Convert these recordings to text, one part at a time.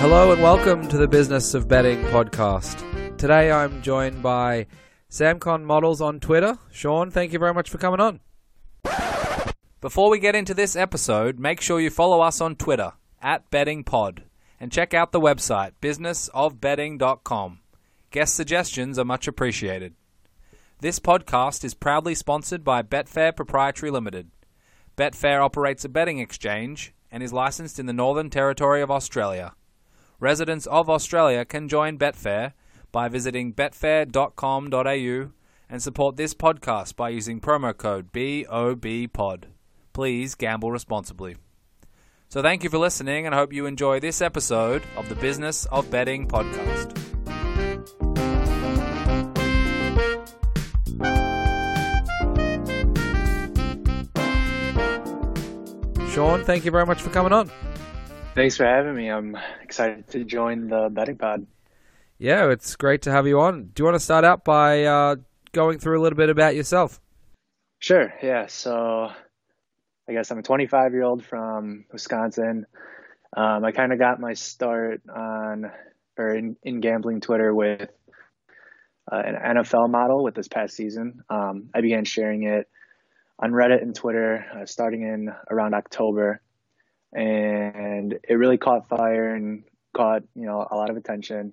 Hello and welcome to the Business of Betting podcast. Today I'm joined by Samcon Models on Twitter. Sean, thank you very much for coming on. Before we get into this episode, make sure you follow us on Twitter at BettingPod and check out the website businessofbetting.com. Guest suggestions are much appreciated. This podcast is proudly sponsored by Betfair Proprietary Limited. Betfair operates a betting exchange and is licensed in the Northern Territory of Australia. Residents of Australia can join Betfair by visiting betfair.com.au and support this podcast by using promo code BOBPOD. Please gamble responsibly. So, thank you for listening, and I hope you enjoy this episode of the Business of Betting podcast. Sean, thank you very much for coming on. Thanks for having me. I'm excited to join the betting pod. Yeah, it's great to have you on. Do you want to start out by uh, going through a little bit about yourself? Sure. Yeah. So, I guess I'm a 25 year old from Wisconsin. Um, I kind of got my start on or in, in gambling Twitter with uh, an NFL model with this past season. Um, I began sharing it on Reddit and Twitter uh, starting in around October and it really caught fire and caught you know a lot of attention.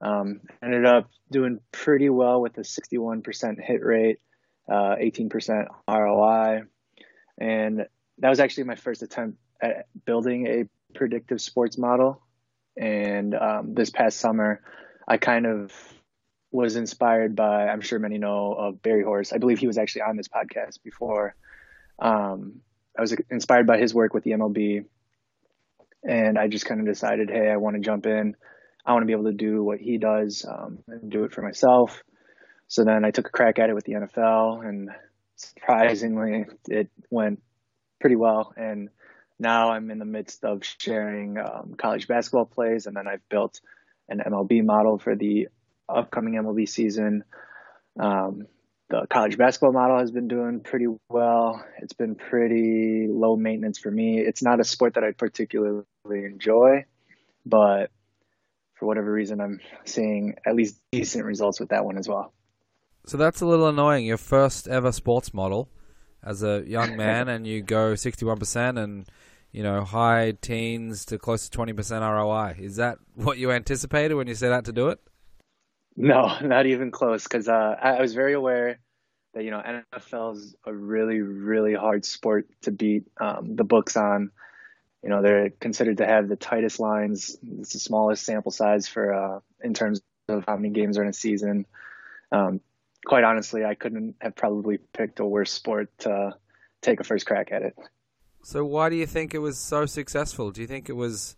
Um, ended up doing pretty well with a 61% hit rate, uh, 18% ROI, and that was actually my first attempt at building a predictive sports model. And um, this past summer, I kind of was inspired by I'm sure many know of Barry Horse. I believe he was actually on this podcast before. Um, I was inspired by his work with the MLB, and I just kind of decided, hey, I want to jump in. I want to be able to do what he does um, and do it for myself. So then I took a crack at it with the NFL, and surprisingly, it went pretty well. And now I'm in the midst of sharing um, college basketball plays, and then I've built an MLB model for the upcoming MLB season. Um, the college basketball model has been doing pretty well. It's been pretty low maintenance for me. It's not a sport that I particularly enjoy, but for whatever reason, I'm seeing at least decent results with that one as well. So that's a little annoying. Your first ever sports model as a young man, and you go 61% and you know high teens to close to 20% ROI. Is that what you anticipated when you set out to do it? No, not even close. Because uh, I, was very aware that you know NFL is a really, really hard sport to beat um, the books on. You know, they're considered to have the tightest lines. It's the smallest sample size for uh, in terms of how many games are in a season. Um, quite honestly, I couldn't have probably picked a worse sport to take a first crack at it. So, why do you think it was so successful? Do you think it was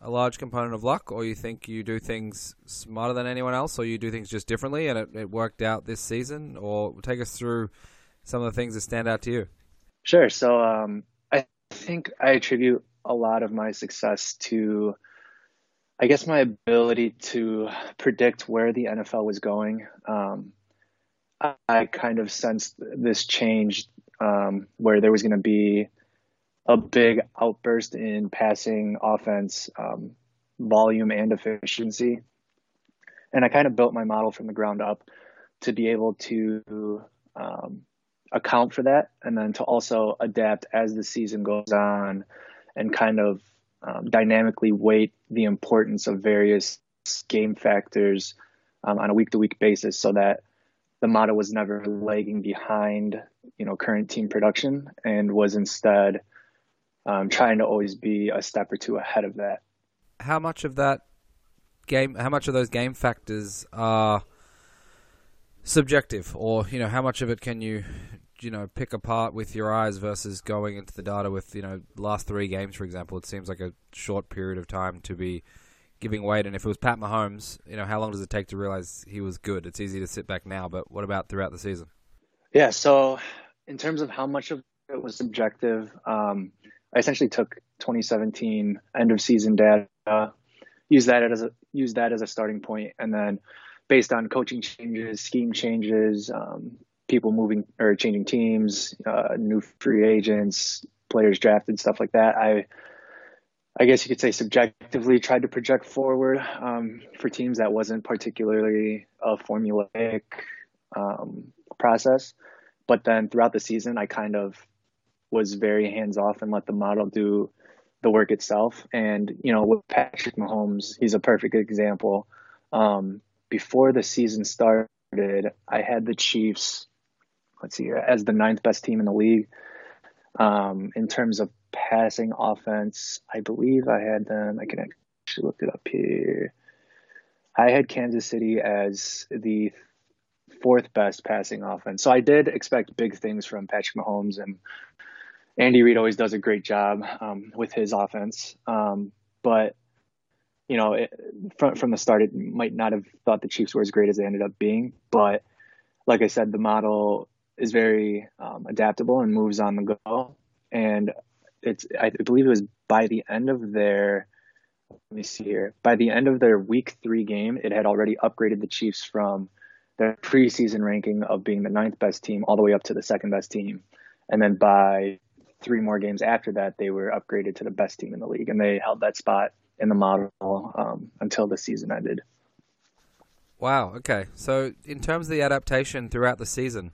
a large component of luck, or you think you do things smarter than anyone else, or you do things just differently and it, it worked out this season? Or take us through some of the things that stand out to you. Sure. So um, I think I attribute a lot of my success to, I guess, my ability to predict where the NFL was going. Um, I kind of sensed this change um, where there was going to be a big outburst in passing offense um, volume and efficiency. And I kind of built my model from the ground up to be able to um, account for that and then to also adapt as the season goes on and kind of um, dynamically weight the importance of various game factors um, on a week to week basis so that the model was never lagging behind you know current team production and was instead um, trying to always be a step or two ahead of that. How much of that game? How much of those game factors are subjective, or you know, how much of it can you, you know, pick apart with your eyes versus going into the data with you know last three games, for example? It seems like a short period of time to be giving weight. And if it was Pat Mahomes, you know, how long does it take to realize he was good? It's easy to sit back now, but what about throughout the season? Yeah. So in terms of how much of it was subjective. Um, I essentially took 2017 end of season data, use that as a use that as a starting point, and then based on coaching changes, scheme changes, um, people moving or changing teams, uh, new free agents, players drafted, stuff like that. I I guess you could say subjectively tried to project forward um, for teams that wasn't particularly a formulaic um, process. But then throughout the season, I kind of was very hands off and let the model do the work itself. And, you know, with Patrick Mahomes, he's a perfect example. Um, before the season started, I had the Chiefs, let's see as the ninth best team in the league. Um, in terms of passing offense, I believe I had them, I can actually look it up here. I had Kansas City as the fourth best passing offense. So I did expect big things from Patrick Mahomes and Andy Reid always does a great job um, with his offense. Um, but you know, it, from from the start, it might not have thought the Chiefs were as great as they ended up being. But like I said, the model is very um, adaptable and moves on the go. And it's I believe it was by the end of their let me see here by the end of their week three game, it had already upgraded the Chiefs from their preseason ranking of being the ninth best team all the way up to the second best team. And then by three more games after that, they were upgraded to the best team in the league, and they held that spot in the model um, until the season ended. Wow. Okay. So, in terms of the adaptation throughout the season,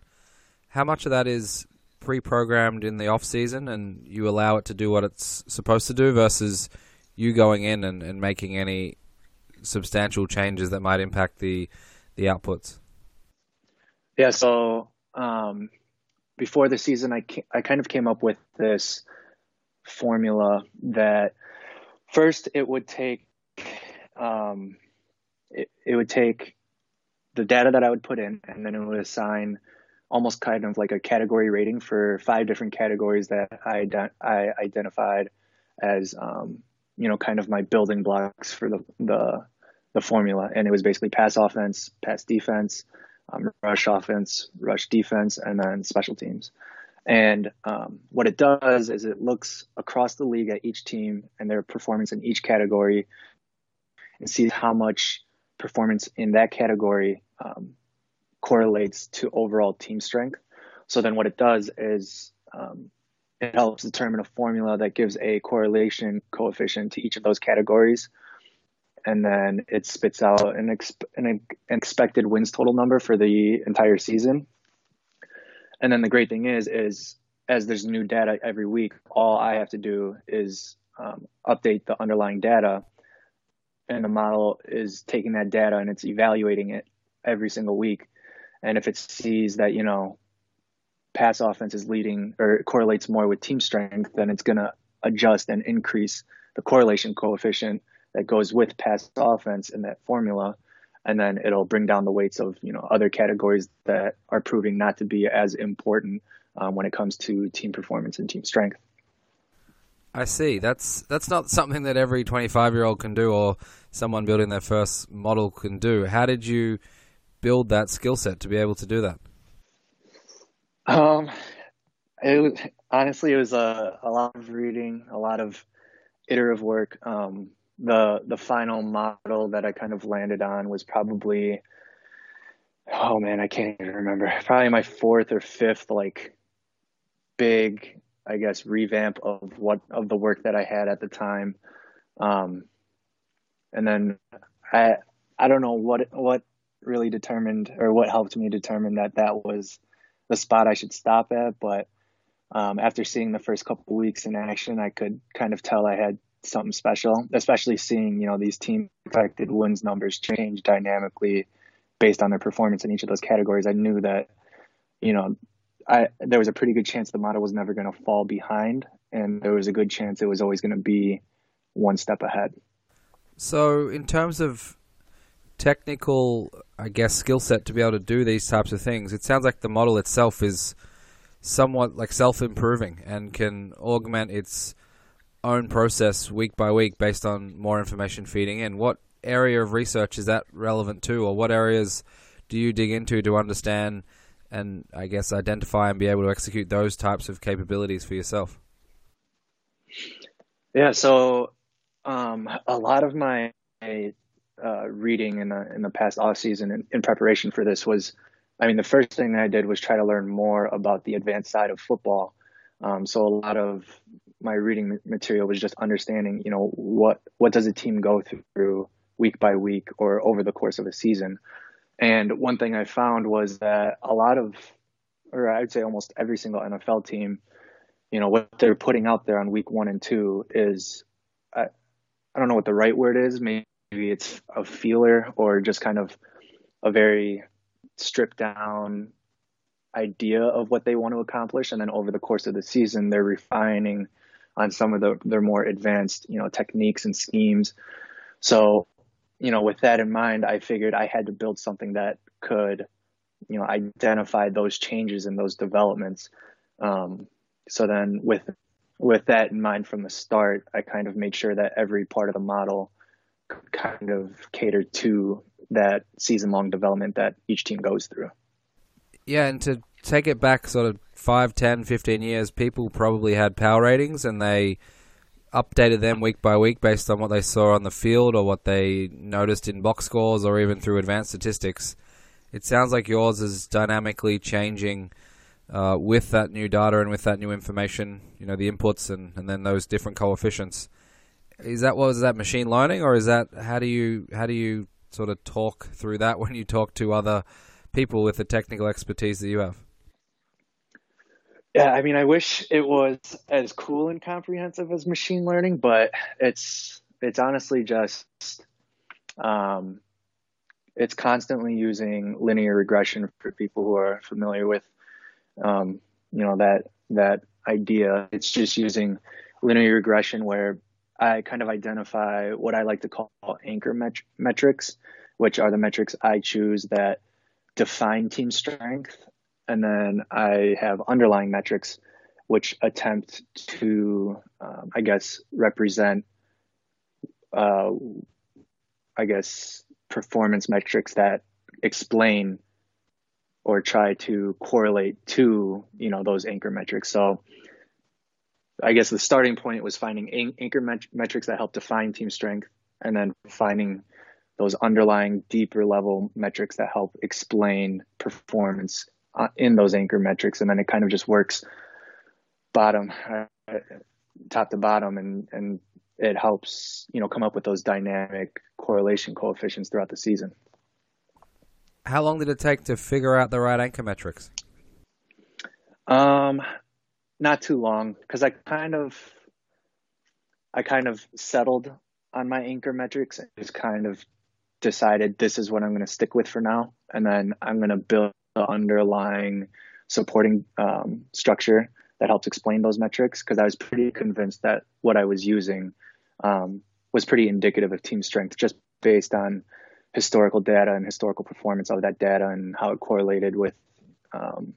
how much of that is pre-programmed in the off season, and you allow it to do what it's supposed to do, versus you going in and, and making any substantial changes that might impact the the outputs? Yeah. So um, before the season, I I kind of came up with this formula that first it would take um, it, it would take the data that I would put in, and then it would assign almost kind of like a category rating for five different categories that I I identified as um, you know kind of my building blocks for the the the formula, and it was basically pass offense, pass defense, um, rush offense, rush defense, and then special teams. And um, what it does is it looks across the league at each team and their performance in each category and sees how much performance in that category um, correlates to overall team strength. So then what it does is um, it helps determine a formula that gives a correlation coefficient to each of those categories and then it spits out an, exp- an, expected wins total number for the entire season. And then the great thing is, is as there's new data every week, all I have to do is um, update the underlying data, and the model is taking that data and it's evaluating it every single week. And if it sees that you know pass offense is leading or correlates more with team strength, then it's going to adjust and increase the correlation coefficient that goes with pass offense in that formula and then it'll bring down the weights of you know other categories that are proving not to be as important um, when it comes to team performance and team strength. I see. That's that's not something that every 25 year old can do, or someone building their first model can do. How did you build that skill set to be able to do that? Um, it was, honestly, it was a, a lot of reading, a lot of iterative work. Um, the the final model that I kind of landed on was probably oh man, I can't even remember. Probably my fourth or fifth like big, I guess, revamp of what of the work that I had at the time. Um, and then I I don't know what what really determined or what helped me determine that that was the spot I should stop at, but um, after seeing the first couple weeks in action, I could kind of tell I had something special, especially seeing, you know, these team affected wins numbers change dynamically based on their performance in each of those categories. I knew that, you know, I there was a pretty good chance the model was never going to fall behind and there was a good chance it was always going to be one step ahead. So, in terms of technical, I guess, skill set to be able to do these types of things, it sounds like the model itself is somewhat like self improving and can augment its own process week by week based on more information feeding in. What area of research is that relevant to, or what areas do you dig into to understand and I guess identify and be able to execute those types of capabilities for yourself? Yeah, so um, a lot of my uh, reading in the in the past off season in, in, preparation for this was I mean, the first thing that I did was try to learn more about the advanced side of football. Um, so a lot of my reading material was just understanding, you know, what what does a team go through week by week or over the course of a season. And one thing I found was that a lot of, or I'd say almost every single NFL team, you know, what they're putting out there on week one and two is, I, I don't know what the right word is. Maybe it's a feeler or just kind of a very stripped down idea of what they want to accomplish. And then over the course of the season, they're refining on some of the, their more advanced, you know, techniques and schemes. So you know, with that in mind, I figured I had to build something that could, you know, identify those changes and those developments. Um, so then, with with that in mind from the start, I kind of made sure that every part of the model kind of catered to that season long development that each team goes through. Yeah, and to take it back sort of 5, 10, 15 years, people probably had power ratings and they updated them week by week based on what they saw on the field or what they noticed in box scores or even through advanced statistics. It sounds like yours is dynamically changing uh, with that new data and with that new information, you know, the inputs and, and then those different coefficients. Is that what is that machine learning or is that how do you how do you sort of talk through that when you talk to other people with the technical expertise that you have? Yeah, I mean, I wish it was as cool and comprehensive as machine learning, but it's it's honestly just um, it's constantly using linear regression for people who are familiar with um, you know that that idea. It's just using linear regression where I kind of identify what I like to call anchor met- metrics, which are the metrics I choose that define team strength and then I have underlying metrics which attempt to, um, I guess, represent, uh, I guess, performance metrics that explain or try to correlate to, you know, those anchor metrics. So I guess the starting point was finding anchor met- metrics that help define team strength and then finding those underlying deeper level metrics that help explain performance uh, in those anchor metrics, and then it kind of just works bottom, uh, top to bottom, and and it helps you know come up with those dynamic correlation coefficients throughout the season. How long did it take to figure out the right anchor metrics? Um, not too long because I kind of, I kind of settled on my anchor metrics and just kind of decided this is what I'm going to stick with for now, and then I'm going to build the underlying supporting um, structure that helps explain those metrics because I was pretty convinced that what I was using um, was pretty indicative of team strength just based on historical data and historical performance of that data and how it correlated with um,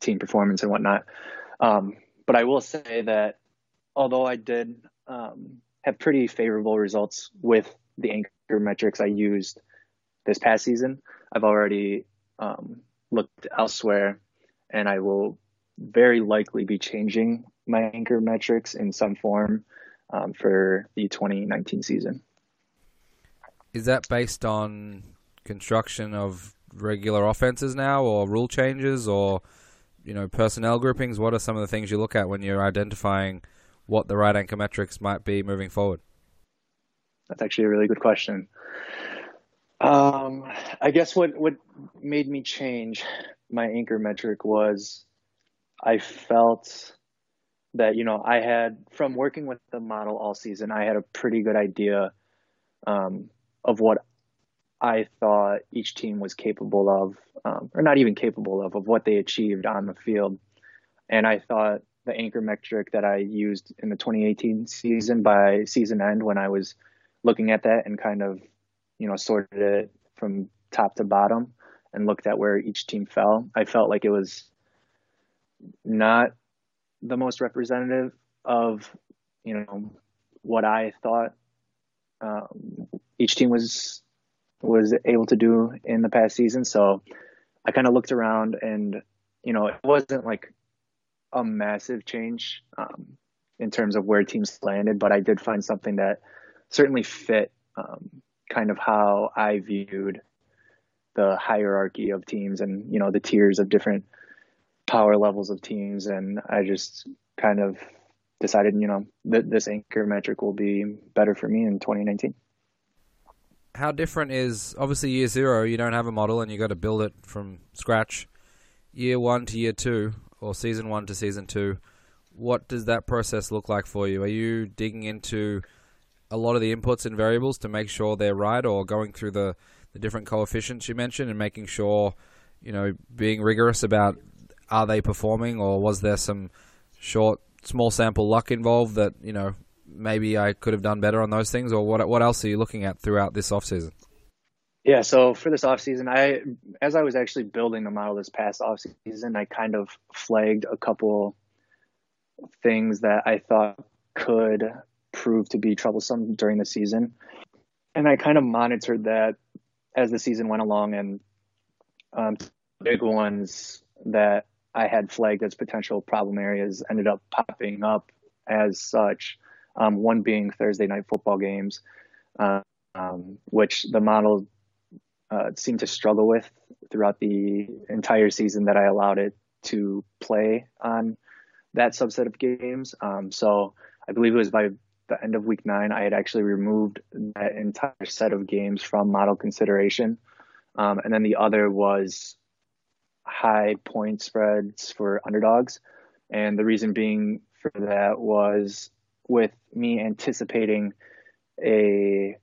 team performance and whatnot. Um, but I will say that although I did um, have pretty favorable results with the anchor metrics I used this past season, I've already um, looked elsewhere, and I will very likely be changing my anchor metrics in some form um, for the 2019 season. Is that based on construction of regular offenses now, or rule changes, or you know personnel groupings? What are some of the things you look at when you're identifying what the right anchor metrics might be moving forward? That's actually a really good question. Um, I guess what what made me change my anchor metric was I felt that you know I had from working with the model all season I had a pretty good idea um, of what I thought each team was capable of, um, or not even capable of, of what they achieved on the field, and I thought the anchor metric that I used in the 2018 season by season end when I was looking at that and kind of you know, sorted it from top to bottom and looked at where each team fell, I felt like it was not the most representative of, you know, what I thought um, each team was was able to do in the past season. So I kind of looked around and, you know, it wasn't like a massive change um, in terms of where teams landed, but I did find something that certainly fit um, kind of how I viewed the hierarchy of teams and you know the tiers of different power levels of teams, and I just kind of decided, you know, that this anchor metric will be better for me in 2019. How different is obviously year zero? You don't have a model, and you got to build it from scratch. Year one to year two, or season one to season two, what does that process look like for you? Are you digging into a lot of the inputs and variables to make sure they're right, or going through the the different coefficients you mentioned and making sure, you know, being rigorous about are they performing, or was there some short, small sample luck involved that you know maybe I could have done better on those things, or what? What else are you looking at throughout this offseason? Yeah, so for this offseason, I as I was actually building the model this past offseason, I kind of flagged a couple things that I thought could prove to be troublesome during the season. And I kind of monitored that as the season went along and um, big ones that I had flagged as potential problem areas ended up popping up as such. Um, one being Thursday night football games, um, which the model uh, seemed to struggle with throughout the entire season that I allowed it to play on that subset of games. Um, so I believe it was by the end of week nine, I had actually removed that entire set of games from model consideration. Um, and then the other was high point spreads for underdogs. And the reason being for that was with me anticipating a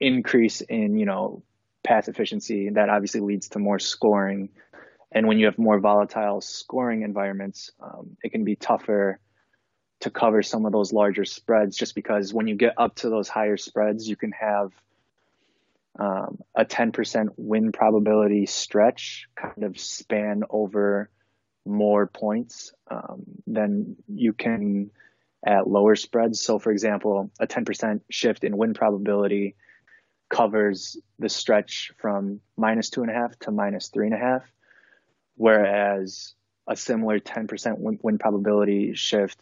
increase in, you know, pass efficiency that obviously leads to more scoring. And when you have more volatile scoring environments, um, it can be tougher to cover some of those larger spreads just because when you get up to those higher spreads, you can have um, a 10% win probability stretch kind of span over more points um, than you can at lower spreads. So, for example, a 10% shift in win probability covers the stretch from minus two and a half to minus three and a half, whereas a similar 10% win, win probability shift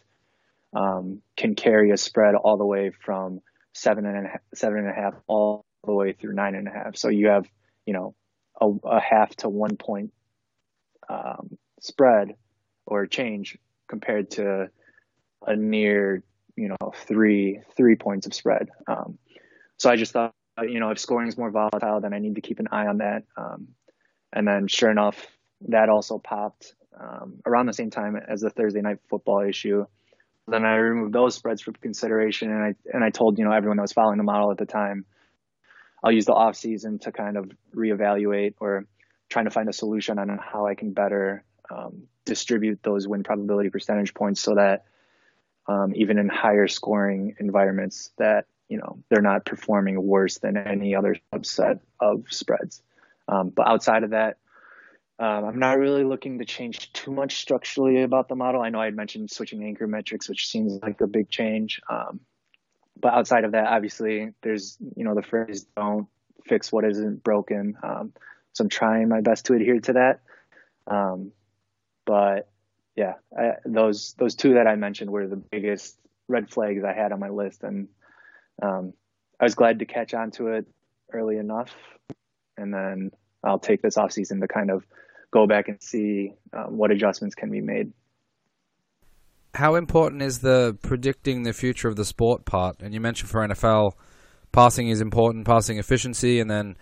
um, can carry a spread all the way from seven and a half, seven and a half all the way through nine and a half. So you have, you know, a, a half to one point um, spread or change compared to a near, you know, three three points of spread. Um, so I just thought, you know, if scoring is more volatile, then I need to keep an eye on that. Um, and then, sure enough, that also popped um, around the same time as the Thursday night football issue. Then I removed those spreads from consideration, and I and I told you know everyone that was following the model at the time I'll use the off season to kind of reevaluate or trying to find a solution on how I can better um, distribute those win probability percentage points so that um, even in higher scoring environments that you know they're not performing worse than any other subset of spreads. Um, but outside of that, um, I'm not really looking to change too much structurally about the model. I know I had mentioned switching anchor metrics, which seems like a big change. Um, but outside of that, obviously, there's you know the phrase "don't fix what isn't broken." Um, so I'm trying my best to adhere to that. Um, but yeah, I, those those two that I mentioned were the biggest red flags I had on my list, and um, I was glad to catch on to it early enough, and then I'll take this off season to kind of go back and see um, what adjustments can be made how important is the predicting the future of the sport part? And you mentioned for NFL, passing is important, passing efficiency, and then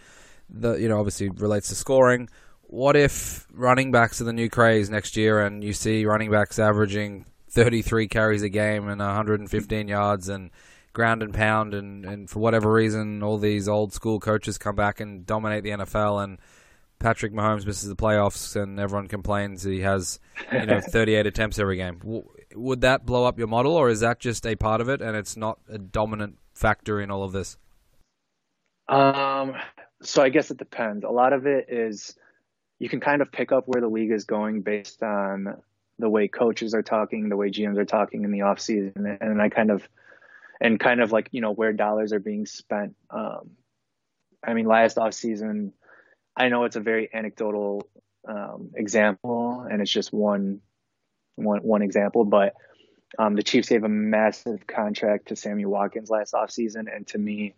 the you know obviously relates to scoring. What if running backs are the new craze next year, and you see running backs averaging 33 carries a game and 115 yards and ground and pound, and, and for whatever reason, all these old school coaches come back and dominate the NFL, and Patrick Mahomes misses the playoffs, and everyone complains he has you know 38 attempts every game would that blow up your model, or is that just a part of it and it's not a dominant factor in all of this? Um, so I guess it depends. A lot of it is you can kind of pick up where the league is going based on the way coaches are talking, the way GMs are talking in the off season, and I kind of and kind of like you know where dollars are being spent. Um, I mean, last off season, I know it's a very anecdotal um, example, and it's just one one one example, but um, the Chiefs gave a massive contract to Sammy Watkins last offseason, and to me,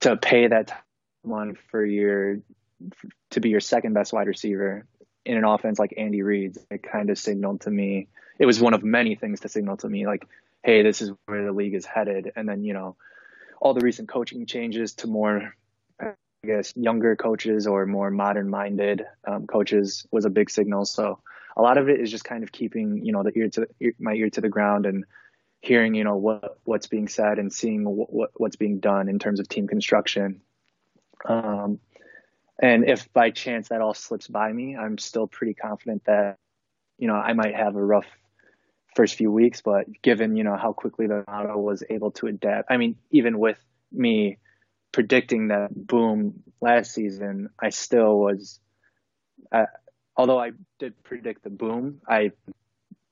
to pay that one for your to be your second best wide receiver in an offense like Andy Reid's, it kind of signaled to me. It was one of many things to signal to me, like, hey, this is where the league is headed. And then, you know, all the recent coaching changes to more, I guess, younger coaches or more modern minded um, coaches was a big signal. So a lot of it is just kind of keeping, you know, the ear to the, my ear to the ground and hearing, you know, what what's being said and seeing what, what what's being done in terms of team construction. Um, and if by chance that all slips by me, I'm still pretty confident that, you know, I might have a rough first few weeks, but given, you know, how quickly the model was able to adapt, I mean, even with me predicting that boom last season, I still was, uh, although I did predict the boom, I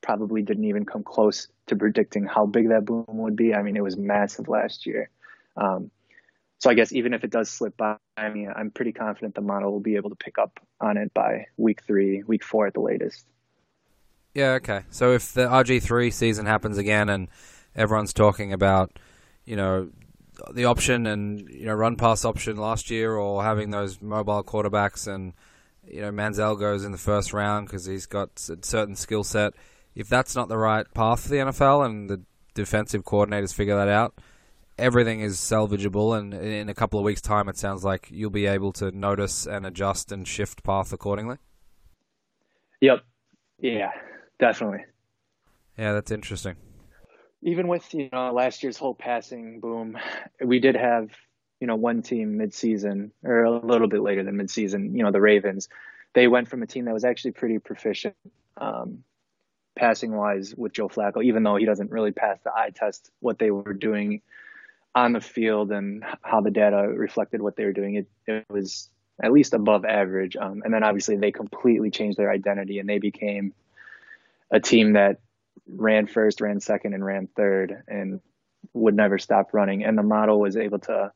probably didn't even come close to predicting how big that boom would be. I mean, it was massive last year. Um, so I guess even if it does slip by I me, mean, I'm pretty confident the model will be able to pick up on it by week three, week four at the latest. Yeah, okay. So if the RG3 season happens again and everyone's talking about, you know, the option and, you know, run pass option last year or having those mobile quarterbacks and, you know, Manziel goes in the first round because he's got a certain skill set. If that's not the right path for the NFL and the defensive coordinators figure that out, everything is salvageable, and in a couple of weeks' time, it sounds like you'll be able to notice and adjust and shift path accordingly. Yep. Yeah, definitely. Yeah, that's interesting. Even with you know last year's whole passing boom, we did have you know one team midseason or a little bit later than midseason. You know the Ravens, they went from a team that was actually pretty proficient um, passing wise with Joe Flacco, even though he doesn't really pass the eye test. What they were doing on the field and how the data reflected what they were doing, it, it was at least above average. Um, and then obviously they completely changed their identity and they became a team that ran first, ran second, and ran third, and would never stop running. And the model was able to,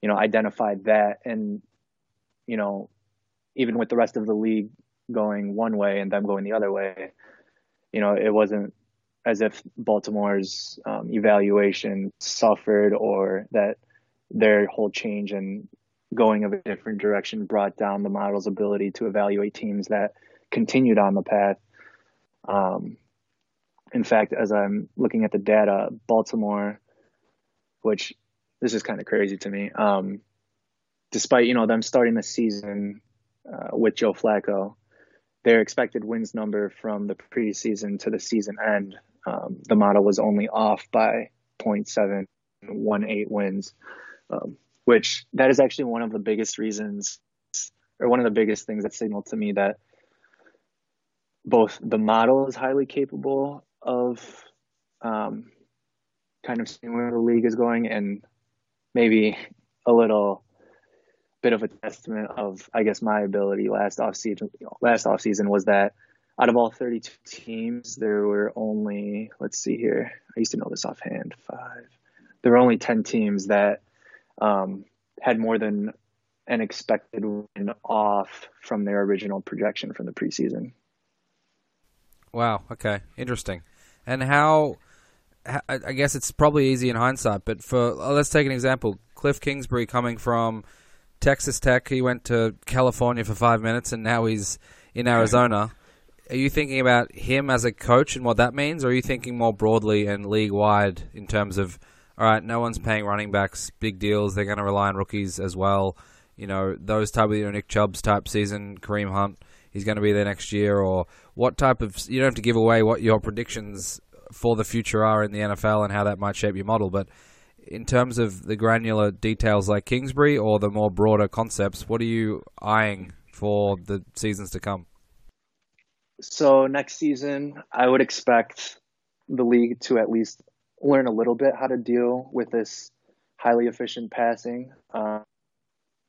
you know, identify that, and you know, even with the rest of the league going one way and them going the other way, you know, it wasn't as if Baltimore's um, evaluation suffered or that their whole change and going of a different direction brought down the model's ability to evaluate teams that continued on the path. Um, in fact, as I'm looking at the data, Baltimore, which this is kind of crazy to me, um, despite you know them starting the season uh, with Joe Flacco, their expected wins number from the preseason to the season end um, the model was only off by 0.718 wins, um, which that is actually one of the biggest reasons or one of the biggest things that signaled to me that both the model is highly capable of um, kind of seeing where the league is going and maybe a little bit of a testament of I guess my ability last off season last off season was that out of all 32 teams, there were only, let's see here, I used to know this offhand, five. There were only 10 teams that um, had more than an expected win off from their original projection from the preseason. Wow. Okay. Interesting. And how? I guess it's probably easy in hindsight, but for uh, let's take an example: Cliff Kingsbury coming from Texas Tech, he went to California for five minutes, and now he's in Arizona are you thinking about him as a coach and what that means, or are you thinking more broadly and league wide in terms of, all right, no one's paying running backs big deals. They're going to rely on rookies as well. You know, those type of you know, Nick Chubb's type season, Kareem Hunt, he's going to be there next year, or what type of you don't have to give away what your predictions for the future are in the NFL and how that might shape your model, but in terms of the granular details like Kingsbury or the more broader concepts, what are you eyeing for the seasons to come? So next season, I would expect the league to at least learn a little bit how to deal with this highly efficient passing uh,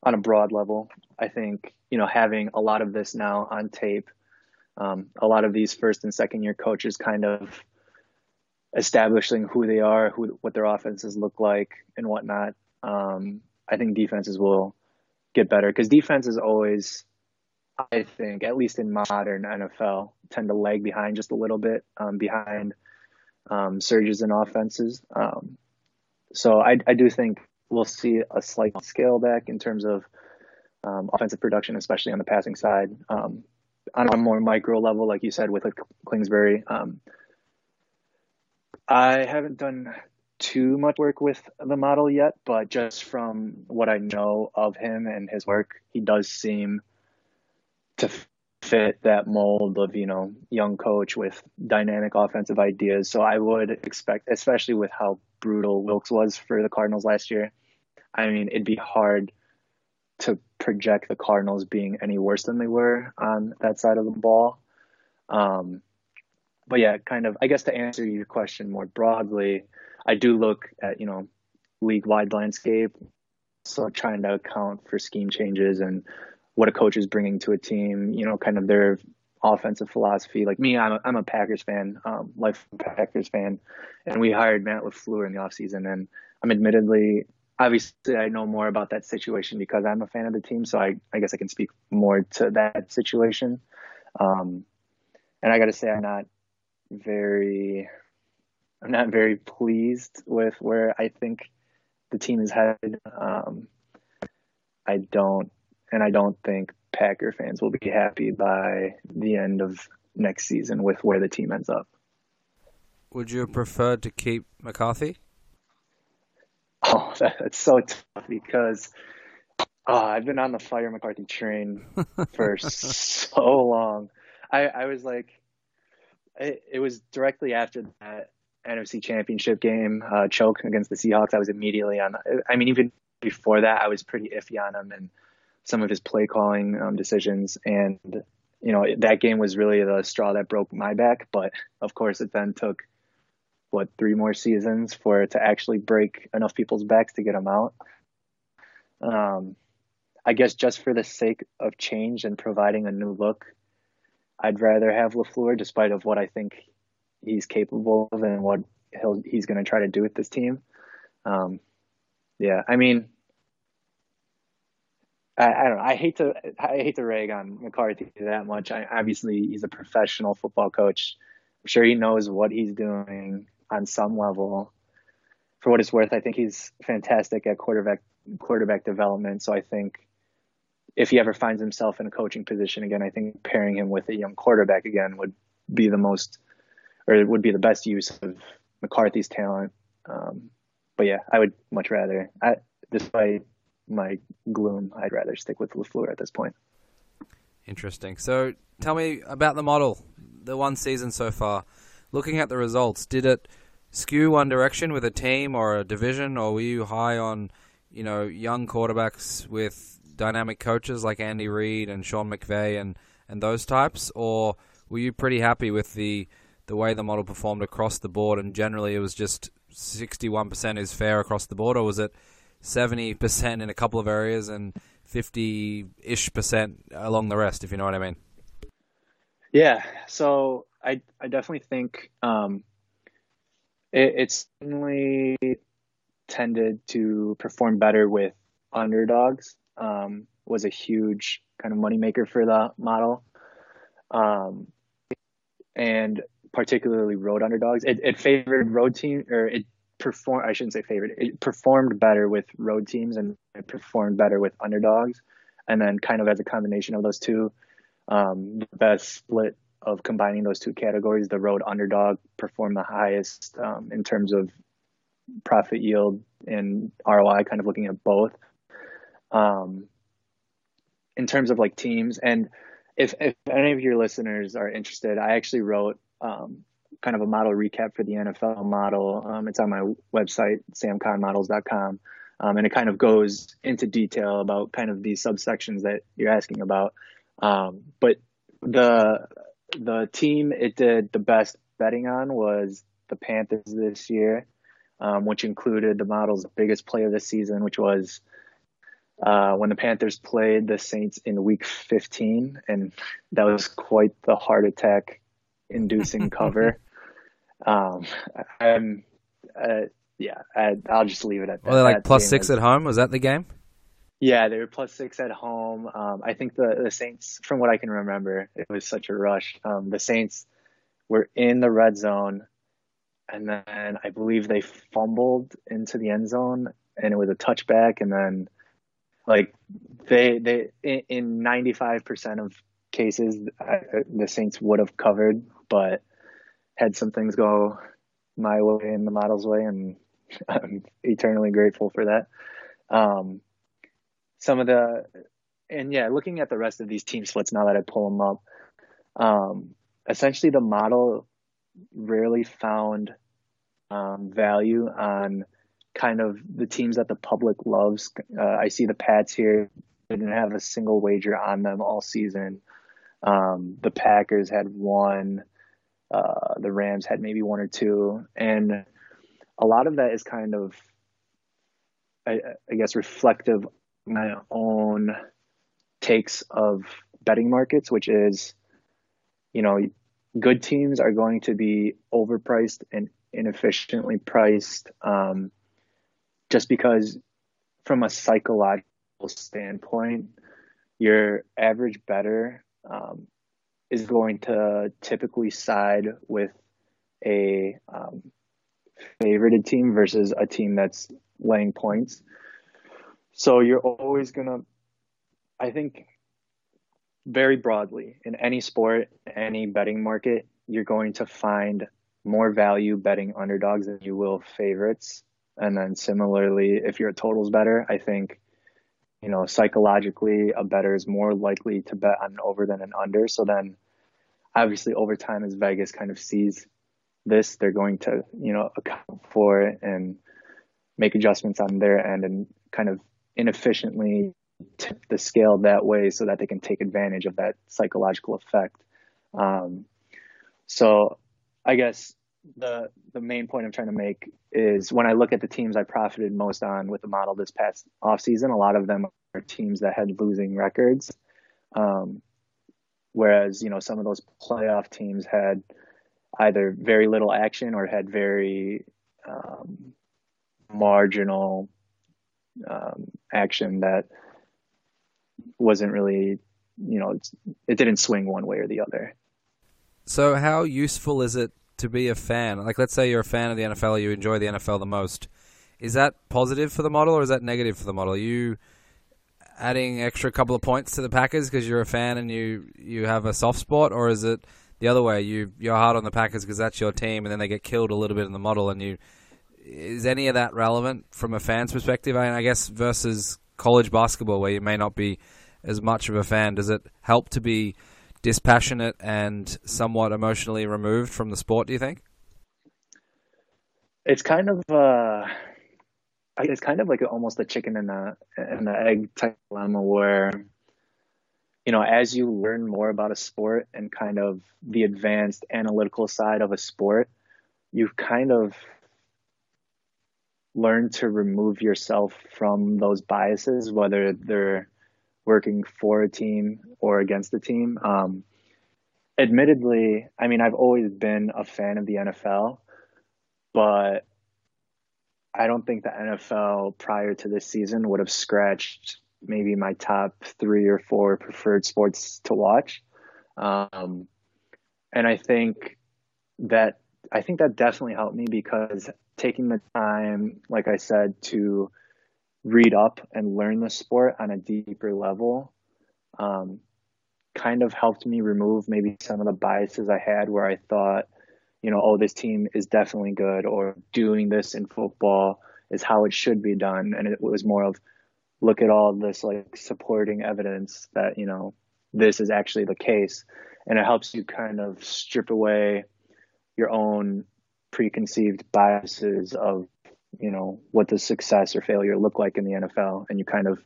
on a broad level. I think you know having a lot of this now on tape, um, a lot of these first and second year coaches kind of establishing who they are, who what their offenses look like, and whatnot. Um, I think defenses will get better because defense is always I think, at least in modern NFL, tend to lag behind just a little bit um, behind um, surges in offenses. Um, so I, I, do think we'll see a slight scale back in terms of um, offensive production, especially on the passing side. Um, on a more micro level, like you said, with like Kingsbury, um, I haven't done too much work with the model yet, but just from what I know of him and his work, he does seem to fit that mold of you know young coach with dynamic offensive ideas. So I would expect, especially with how brutal Wilks was for the Cardinals last year. I mean, it'd be hard to project the Cardinals being any worse than they were on that side of the ball. Um, but yeah, kind of, I guess to answer your question more broadly, I do look at, you know, league wide landscape. So trying to account for scheme changes and what a coach is bringing to a team, you know, kind of their offensive philosophy. Like me, I'm a, I'm a Packers fan, um, life Packers fan, and we hired Matt LaFleur in the offseason. And I'm admittedly obviously I know more about that situation because I'm a fan of the team, so I, I guess I can speak more to that situation. Um, and I got to say, I'm not very, I'm not very pleased with where I think the team is headed. Um, I don't, and I don't think Packer fans will be happy by the end of next season with where the team ends up. Would you preferred to keep McCarthy? Oh, that's so tough because oh, I've been on the fire McCarthy train for so long. I, I was like, it, it, was directly after that NFC Championship game uh, choke against the Seahawks. I was immediately on. I mean, even before that, I was pretty iffy on him and some of his play calling um, decisions. And you know, that game was really the straw that broke my back. But of course, it then took what three more seasons for it to actually break enough people's backs to get them out. Um, I guess just for the sake of change and providing a new look, I'd rather have LaFleur, despite of what I think he's capable of and what he'll he's going to try to do with this team. Um, yeah, I mean, I, I, don't know. I hate to I hate to rag on McCarthy that much. I, obviously, he's a professional football coach. I'm sure he knows what he's doing on some level. For what it's worth, I think he's fantastic at quarterback quarterback development. So I think if he ever finds himself in a coaching position again, I think pairing him with a young quarterback again would be the most, or it would be the best use of McCarthy's talent. Um, but yeah, I would much rather, I, despite my gloom, I'd rather stick with LaFleur at this point. Interesting. So tell me about the model, the one season so far. Looking at the results, did it skew one direction with a team or a division, or were you high on, you know, young quarterbacks with dynamic coaches like Andy Reid and Sean McVay and, and those types, or were you pretty happy with the the way the model performed across the board and generally it was just 61% is fair across the board, or was it 70% in a couple of areas and 50 ish percent along the rest, if you know what I mean? Yeah, so I I definitely think um, it, it's certainly tended to perform better with underdogs. Um, was a huge kind of moneymaker for the model, um, and particularly road underdogs. It, it favored road team, or it performed. I shouldn't say favored. It performed better with road teams, and it performed better with underdogs. And then, kind of as a combination of those two, um, the best split of combining those two categories, the road underdog performed the highest um, in terms of profit yield and ROI, kind of looking at both. Um, in terms of like teams, and if, if any of your listeners are interested, I actually wrote um, kind of a model recap for the NFL model. Um, it's on my website, samconmodels.com. Um, and it kind of goes into detail about kind of these subsections that you're asking about. Um, but the the team it did the best betting on was the Panthers this year, um, which included the model's biggest play of the season, which was uh, when the Panthers played the Saints in Week 15, and that was quite the heart attack inducing cover. Um, I'm, uh, yeah, I, will just leave it at that. Well, they're like plus six was, at home. Was that the game? Yeah, they were plus six at home. Um, I think the, the Saints, from what I can remember, it was such a rush. Um, the Saints were in the red zone, and then I believe they fumbled into the end zone, and it was a touchback. And then like they they in ninety five percent of cases the Saints would have covered, but had some things go my way and the model's way, and I'm eternally grateful for that. Um, some of the and yeah, looking at the rest of these team splits now that I pull them up, um, essentially the model rarely found um, value on kind of the teams that the public loves. Uh, I see the Pats here didn't have a single wager on them all season. Um, the Packers had one. Uh, the Rams had maybe one or two, and a lot of that is kind of, I, I guess, reflective my own takes of betting markets, which is, you know, good teams are going to be overpriced and inefficiently priced, um, just because from a psychological standpoint, your average better um, is going to typically side with a um, favorited team versus a team that's laying points. So you're always going to, I think, very broadly in any sport, any betting market, you're going to find more value betting underdogs than you will favorites. And then similarly, if you're a totals better, I think, you know, psychologically a better is more likely to bet on an over than an under. So then obviously over time as Vegas kind of sees this, they're going to, you know, account for it and make adjustments on their end and kind of inefficiently tip the scale that way so that they can take advantage of that psychological effect. Um, so I guess the the main point I'm trying to make is when I look at the teams I profited most on with the model this past offseason, a lot of them are teams that had losing records. Um, whereas, you know, some of those playoff teams had either very little action or had very um, marginal um, action that wasn't really, you know, it didn't swing one way or the other. So, how useful is it to be a fan? Like, let's say you're a fan of the NFL, you enjoy the NFL the most. Is that positive for the model or is that negative for the model? Are you adding extra couple of points to the Packers because you're a fan and you you have a soft spot, or is it the other way? You you're hard on the Packers because that's your team, and then they get killed a little bit in the model, and you is any of that relevant from a fan's perspective? I, mean, I guess versus college basketball, where you may not be as much of a fan, does it help to be dispassionate and somewhat emotionally removed from the sport? Do you think? It's kind of uh, it's kind of like almost a chicken and the and the egg type dilemma where you know as you learn more about a sport and kind of the advanced analytical side of a sport you kind of learn to remove yourself from those biases whether they're working for a team or against a team um, admittedly i mean i've always been a fan of the nfl but I don't think the NFL prior to this season would have scratched maybe my top three or four preferred sports to watch. Um, and I think that I think that definitely helped me because taking the time, like I said, to read up and learn the sport on a deeper level, um, kind of helped me remove maybe some of the biases I had where I thought you know, oh, this team is definitely good, or doing this in football is how it should be done. And it was more of look at all this like supporting evidence that, you know, this is actually the case. And it helps you kind of strip away your own preconceived biases of, you know, what does success or failure look like in the NFL. And you kind of,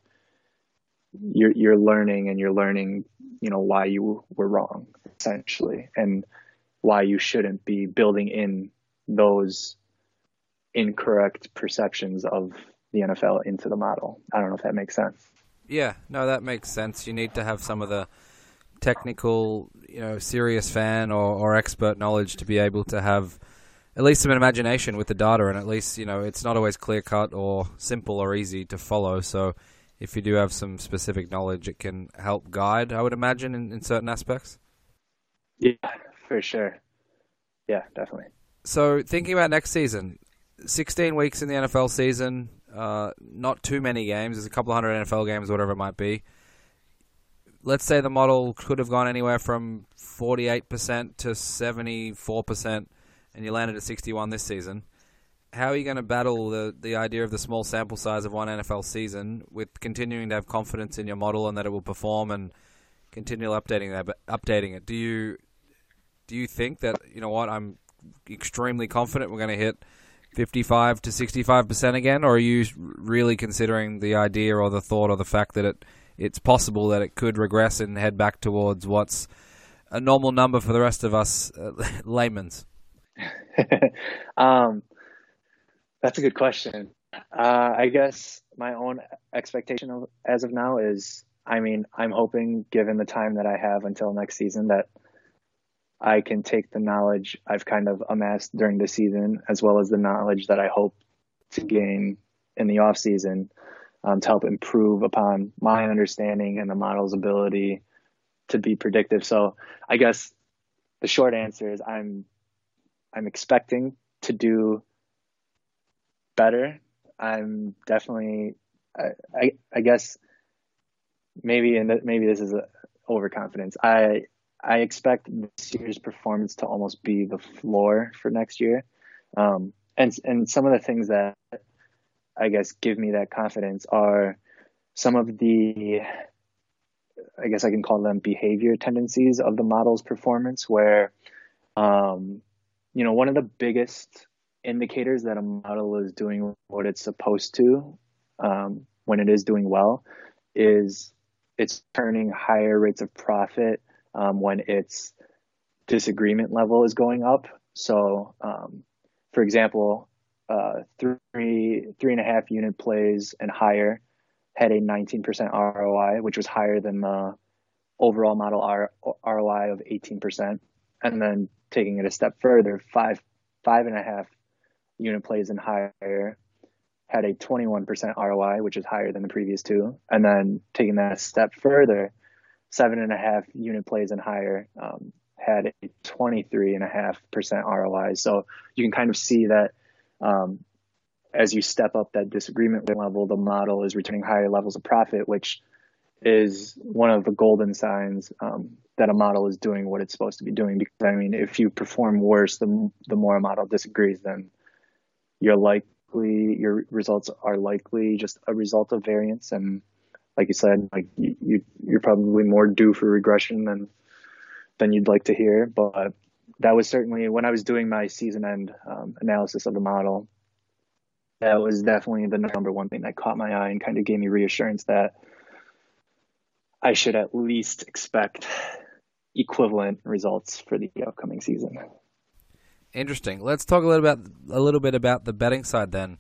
you're, you're learning and you're learning, you know, why you were wrong essentially. And, why you shouldn't be building in those incorrect perceptions of the NFL into the model. I don't know if that makes sense. Yeah, no, that makes sense. You need to have some of the technical, you know, serious fan or, or expert knowledge to be able to have at least some imagination with the data, and at least you know it's not always clear cut or simple or easy to follow. So, if you do have some specific knowledge, it can help guide. I would imagine in, in certain aspects. Yeah, for sure. Yeah, definitely. So thinking about next season, 16 weeks in the NFL season, uh, not too many games. There's a couple hundred NFL games, whatever it might be. Let's say the model could have gone anywhere from 48% to 74%, and you landed at 61 this season. How are you going to battle the, the idea of the small sample size of one NFL season with continuing to have confidence in your model and that it will perform and continue updating that, updating it? Do you do you think that you know what I'm extremely confident we're going to hit 55 to 65 percent again, or are you really considering the idea or the thought or the fact that it it's possible that it could regress and head back towards what's a normal number for the rest of us uh, laymen's? um, that's a good question. Uh, I guess my own expectation of, as of now is, I mean, I'm hoping, given the time that I have until next season, that I can take the knowledge I've kind of amassed during the season, as well as the knowledge that I hope to gain in the off season, um, to help improve upon my understanding and the model's ability to be predictive. So I guess the short answer is I'm I'm expecting to do better. I'm definitely I I, I guess maybe and maybe this is overconfidence. I I expect this year's performance to almost be the floor for next year. Um, and and some of the things that I guess give me that confidence are some of the I guess I can call them behavior tendencies of the model's performance where um, you know one of the biggest indicators that a model is doing what it's supposed to um, when it is doing well is it's turning higher rates of profit um, when its disagreement level is going up. So, um, for example, uh, three three and a half unit plays and higher had a 19% ROI, which was higher than the overall model R- ROI of 18%. And then taking it a step further, five five and a half unit plays and higher had a 21% ROI, which is higher than the previous two. And then taking that a step further, seven and a half unit plays and higher um, had a 23 and a half percent ROI. So you can kind of see that um, as you step up that disagreement level, the model is returning higher levels of profit, which is one of the golden signs um, that a model is doing what it's supposed to be doing. Because I mean, if you perform worse, the the more a model disagrees, then you're likely your results are likely just a result of variance and like you said, like you, you're probably more due for regression than than you'd like to hear. But that was certainly when I was doing my season end um, analysis of the model. That was definitely the number one thing that caught my eye and kind of gave me reassurance that I should at least expect equivalent results for the upcoming season. Interesting. Let's talk a little about a little bit about the betting side then.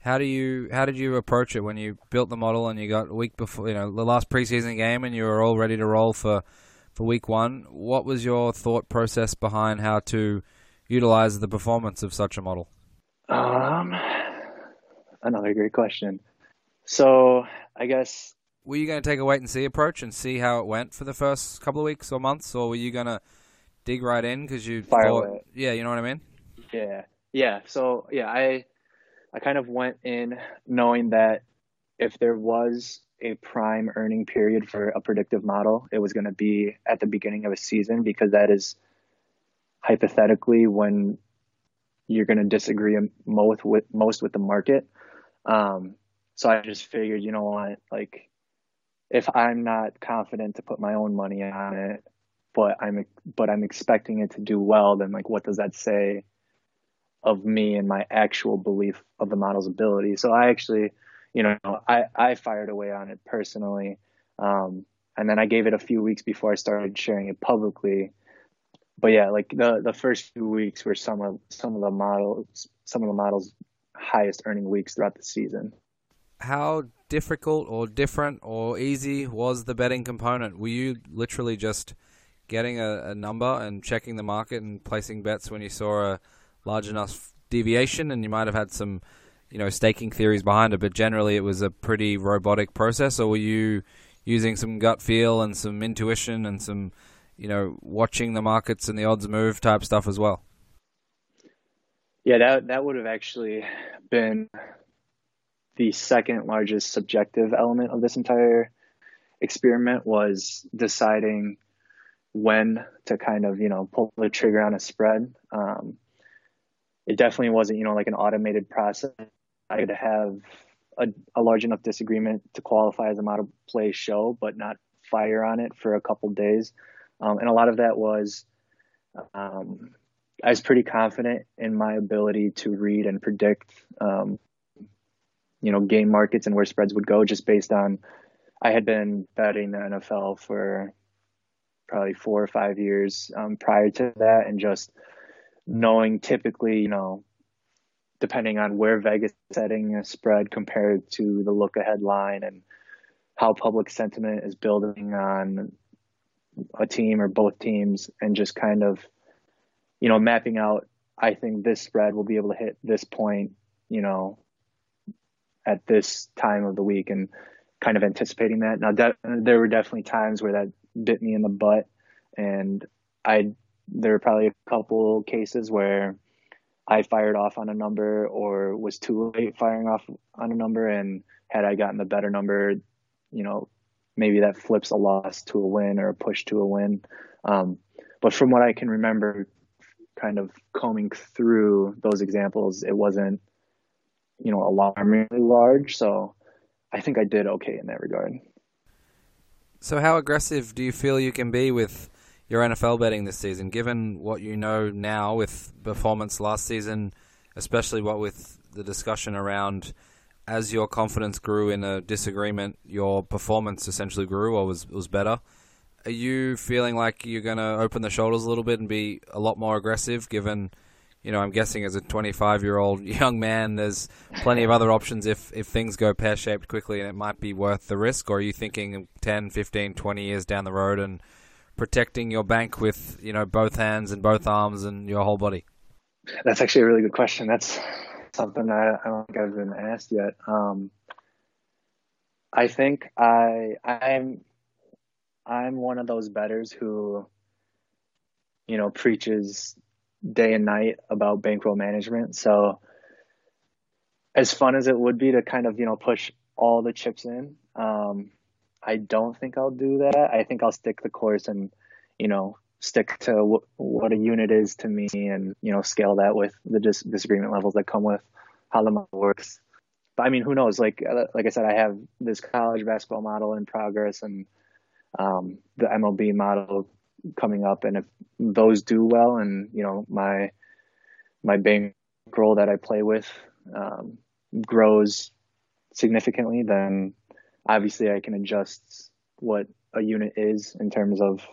How do you how did you approach it when you built the model and you got a week before you know the last preseason game and you were all ready to roll for for week one? What was your thought process behind how to utilize the performance of such a model? Um, another great question. So I guess were you going to take a wait and see approach and see how it went for the first couple of weeks or months, or were you going to dig right in because you Fire thought, away. yeah, you know what I mean? Yeah, yeah. So yeah, I I kind of went in knowing that if there was a prime earning period for a predictive model, it was going to be at the beginning of a season because that is hypothetically when you're going to disagree most with most with the market. Um, so I just figured, you know what, like if I'm not confident to put my own money on it, but I'm but I'm expecting it to do well, then like what does that say of me and my actual belief of the model's ability. So I actually, you know, I, I fired away on it personally. Um, and then I gave it a few weeks before I started sharing it publicly. But yeah, like the, the first few weeks were some of, some of the models, some of the models highest earning weeks throughout the season. How difficult or different or easy was the betting component? Were you literally just getting a, a number and checking the market and placing bets when you saw a, large enough deviation, and you might have had some, you know, staking theories behind it. But generally, it was a pretty robotic process. Or were you using some gut feel and some intuition and some, you know, watching the markets and the odds move type stuff as well? Yeah, that that would have actually been the second largest subjective element of this entire experiment was deciding when to kind of you know pull the trigger on a spread. Um, it definitely wasn't you know like an automated process. I had to have a, a, large enough disagreement to qualify as a model play show, but not fire on it for a couple days. Um, and a lot of that was um, I was pretty confident in my ability to read and predict, um, you know, game markets and where spreads would go, just based on I had been betting the NFL for probably four or five years um, prior to that, and just knowing typically, you know, depending on where Vegas setting a spread compared to the look ahead line and how public sentiment is building on a team or both teams and just kind of you know mapping out I think this spread will be able to hit this point you know at this time of the week and kind of anticipating that now de- there were definitely times where that bit me in the butt and I there were probably a couple cases where I fired off on a number or was too late firing off on a number and had I gotten the better number you know maybe that flips a loss to a win or a push to a win. Um, but from what I can remember, kind of combing through those examples, it wasn't, you know, alarmingly large. So I think I did okay in that regard. So, how aggressive do you feel you can be with your NFL betting this season, given what you know now with performance last season, especially what with the discussion around as your confidence grew in a disagreement, your performance essentially grew or was was better. Are you feeling like you're going to open the shoulders a little bit and be a lot more aggressive? Given, you know, I'm guessing as a 25 year old young man, there's plenty of other options if if things go pear shaped quickly, and it might be worth the risk. Or are you thinking 10, 15, 20 years down the road and protecting your bank with you know both hands and both arms and your whole body? That's actually a really good question. That's something I, I don't think I've been asked yet. Um, I think I I'm I'm one of those betters who, you know, preaches day and night about bankroll management. So as fun as it would be to kind of, you know, push all the chips in, um, I don't think I'll do that. I think I'll stick the course and, you know, stick to w- what a unit is to me and you know scale that with the dis- disagreement levels that come with how the model works but i mean who knows like uh, like i said i have this college basketball model in progress and um, the mlb model coming up and if those do well and you know my my bankroll that i play with um, grows significantly then obviously i can adjust what a unit is in terms of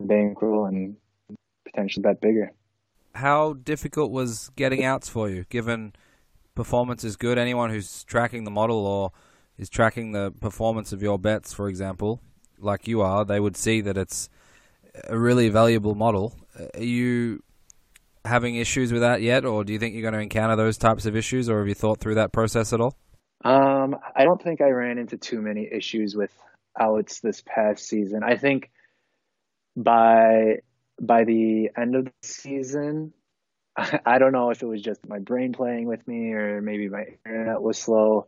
bankroll and potentially bet bigger. How difficult was getting outs for you, given performance is good? Anyone who's tracking the model or is tracking the performance of your bets, for example, like you are, they would see that it's a really valuable model. Are you having issues with that yet, or do you think you're going to encounter those types of issues, or have you thought through that process at all? Um, I don't think I ran into too many issues with outs this past season. I think by by the end of the season, I don't know if it was just my brain playing with me or maybe my internet was slow,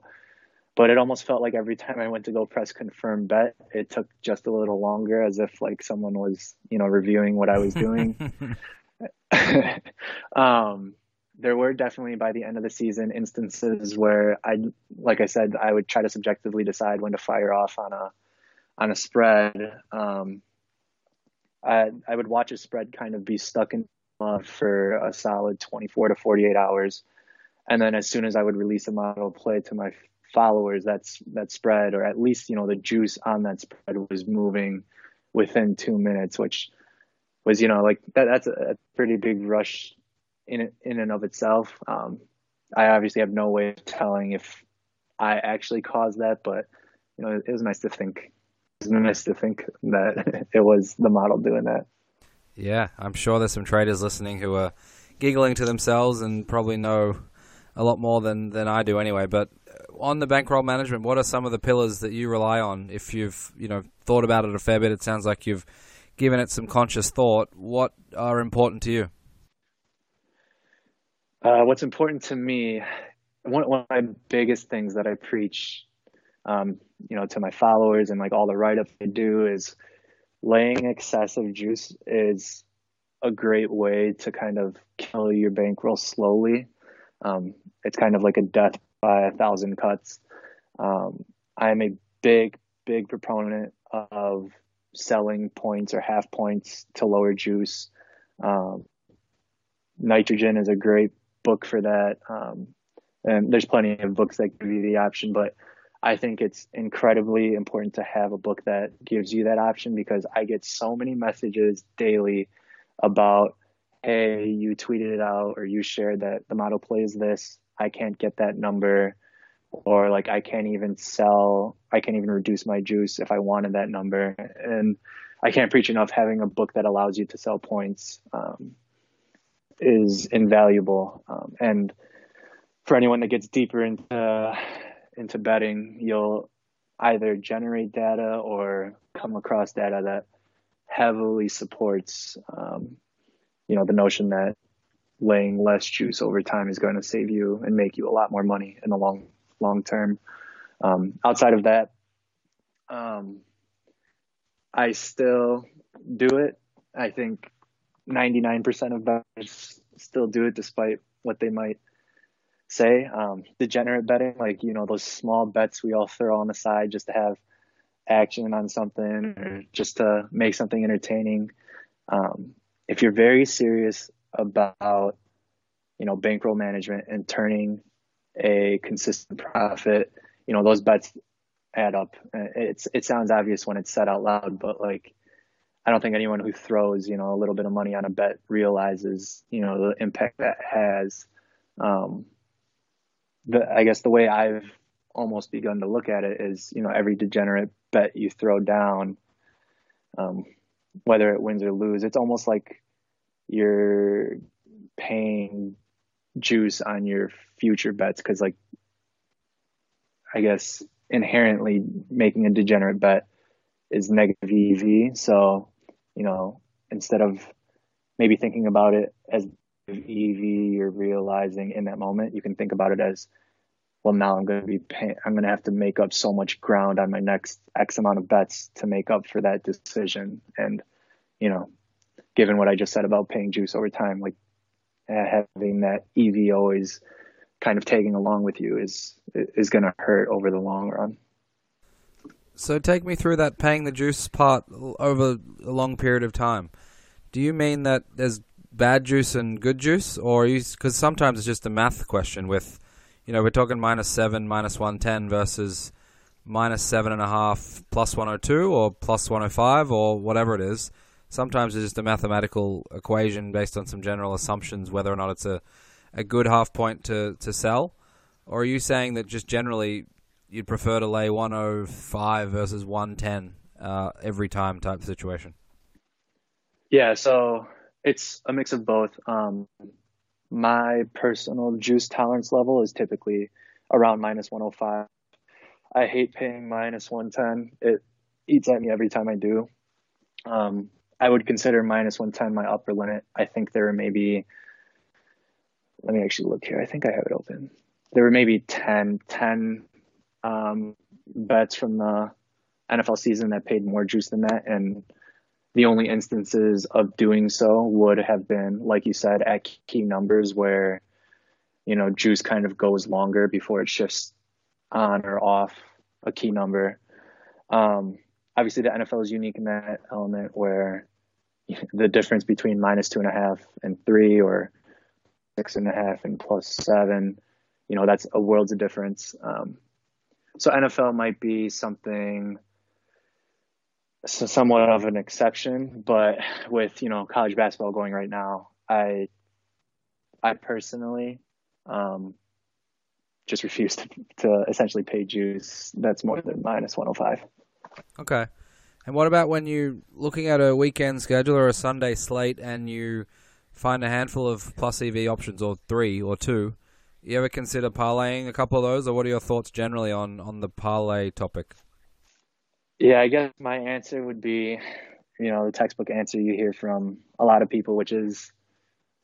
but it almost felt like every time I went to go press confirm bet, it took just a little longer as if like someone was, you know, reviewing what I was doing. um, there were definitely by the end of the season instances where I, like I said, I would try to subjectively decide when to fire off on a, on a spread. Um, I, I would watch a spread kind of be stuck in uh, for a solid 24 to 48 hours. And then as soon as I would release a model play to my followers, that's that spread, or at least, you know, the juice on that spread was moving within two minutes, which was, you know, like that, that's a, pretty big rush in in and of itself. Um, I obviously have no way of telling if I actually caused that, but you know, it, it was nice to think it was nice to think that it was the model doing that. Yeah, I'm sure there's some traders listening who are giggling to themselves and probably know a lot more than, than I do anyway. But on the bankroll management, what are some of the pillars that you rely on? If you've you know thought about it a fair bit, it sounds like you've given it some conscious thought. What are important to you? Uh, what's important to me one, one of my biggest things that I preach, um, you know, to my followers and like all the write ups I do is laying excessive juice is a great way to kind of kill your bankroll slowly. Um, it's kind of like a death by a thousand cuts. Um, I'm a big, big proponent of selling points or half points to lower juice. Um, Nitrogen is a great book for that. Um, and there's plenty of books that give you the option, but I think it's incredibly important to have a book that gives you that option because I get so many messages daily about, hey, you tweeted it out or you shared that the model plays this. I can't get that number. Or like I can't even sell, I can't even reduce my juice if I wanted that number. And I can't preach enough having a book that allows you to sell points um, is invaluable. Um, and for anyone that gets deeper into into betting, you'll either generate data or come across data that heavily supports, um, you know, the notion that laying less juice over time is going to save you and make you a lot more money in the long long term. Um, outside of that, um, I still do it. I think 99% of bettors still do it despite what they might say. Um, degenerate betting, like, you know, those small bets we all throw on the side just to have action on something or just to make something entertaining. Um, if you're very serious about, you know, bankroll management and turning a consistent profit, you know, those bets add up. It's, it sounds obvious when it's said out loud, but like, I don't think anyone who throws, you know, a little bit of money on a bet realizes, you know, the impact that has. Um, the, I guess the way I've almost begun to look at it is, you know, every degenerate bet you throw down, um, whether it wins or lose, it's almost like you're paying juice on your future bets because, like, I guess inherently making a degenerate bet is negative EV. So, you know, instead of maybe thinking about it as EV you're realizing in that moment, you can think about it as, well, now I'm going to be paying, I'm going to have to make up so much ground on my next X amount of bets to make up for that decision. And, you know, given what I just said about paying juice over time, like eh, having that EV always kind of tagging along with you is, is going to hurt over the long run. So take me through that paying the juice part over a long period of time. Do you mean that there's bad juice and good juice, or because sometimes it's just a math question with, you know, we're talking minus seven, minus one ten versus minus seven and a half, plus one hundred oh two, or plus one hundred oh five, or whatever it is. Sometimes it's just a mathematical equation based on some general assumptions whether or not it's a a good half point to to sell, or are you saying that just generally you'd prefer to lay 105 versus one ten uh, every time type situation? Yeah, so it's a mix of both. Um, my personal juice tolerance level is typically around minus 105. I hate paying minus 110. It eats at me every time I do. Um, I would consider minus 110 my upper limit. I think there were maybe, let me actually look here. I think I have it open. There were maybe 10, 10 um, bets from the NFL season that paid more juice than that. And the only instances of doing so would have been, like you said, at key numbers where, you know, juice kind of goes longer before it shifts on or off a key number. Um, obviously, the NFL is unique in that element where the difference between minus two and a half and three or six and a half and plus seven, you know, that's a world's of difference. Um, so NFL might be something so somewhat of an exception, but with you know college basketball going right now, I I personally um, just refuse to, to essentially pay juice that's more than minus 105. Okay. And what about when you're looking at a weekend schedule or a Sunday slate and you find a handful of plus EV options or three or two? You ever consider parlaying a couple of those, or what are your thoughts generally on, on the parlay topic? Yeah, I guess my answer would be, you know, the textbook answer you hear from a lot of people, which is,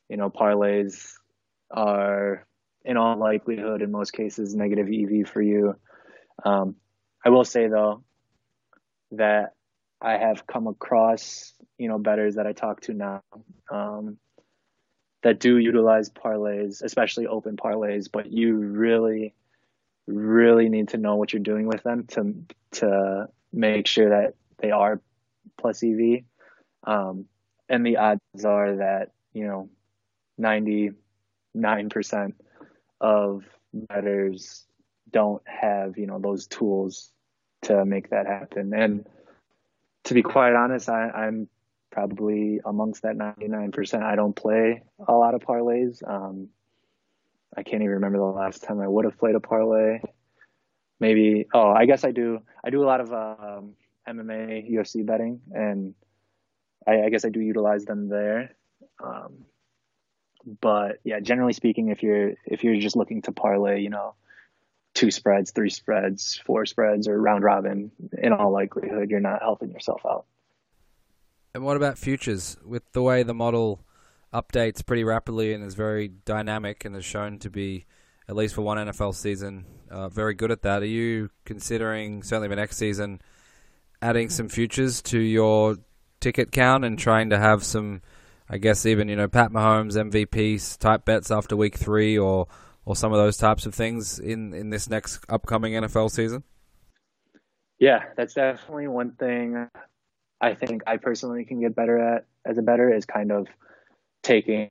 you know, parlays are in all likelihood, in most cases, negative EV for you. Um, I will say though that I have come across, you know, betters that I talk to now um, that do utilize parlays, especially open parlays, but you really, really need to know what you're doing with them to to make sure that they are plus EV. Um, and the odds are that you know, ninety nine percent of betters don't have you know those tools to make that happen. And to be quite honest, I, I'm probably amongst that 99%. I don't play a lot of parlays. Um, I can't even remember the last time I would have played a parlay. Maybe, oh, I guess I do. I do a lot of um, MMA, UFC betting, and I, I, guess I do utilize them there. Um, but yeah, generally speaking, if you're if you're just looking to parlay, you know, two spreads, three spreads, four spreads, or round robin, in all likelihood, you're not helping yourself out. And what about futures? With the way the model updates pretty rapidly and is very dynamic and is shown to be, at least for one NFL season, uh, very good at that. Are you considering, certainly for next season, adding some futures to your ticket count and trying to have some, I guess, even, you know, Pat Mahomes MVP type bets after week three or or some of those types of things in, in this next upcoming NFL season? Yeah, that's definitely one thing I think I personally can get better at as a better is kind of taking,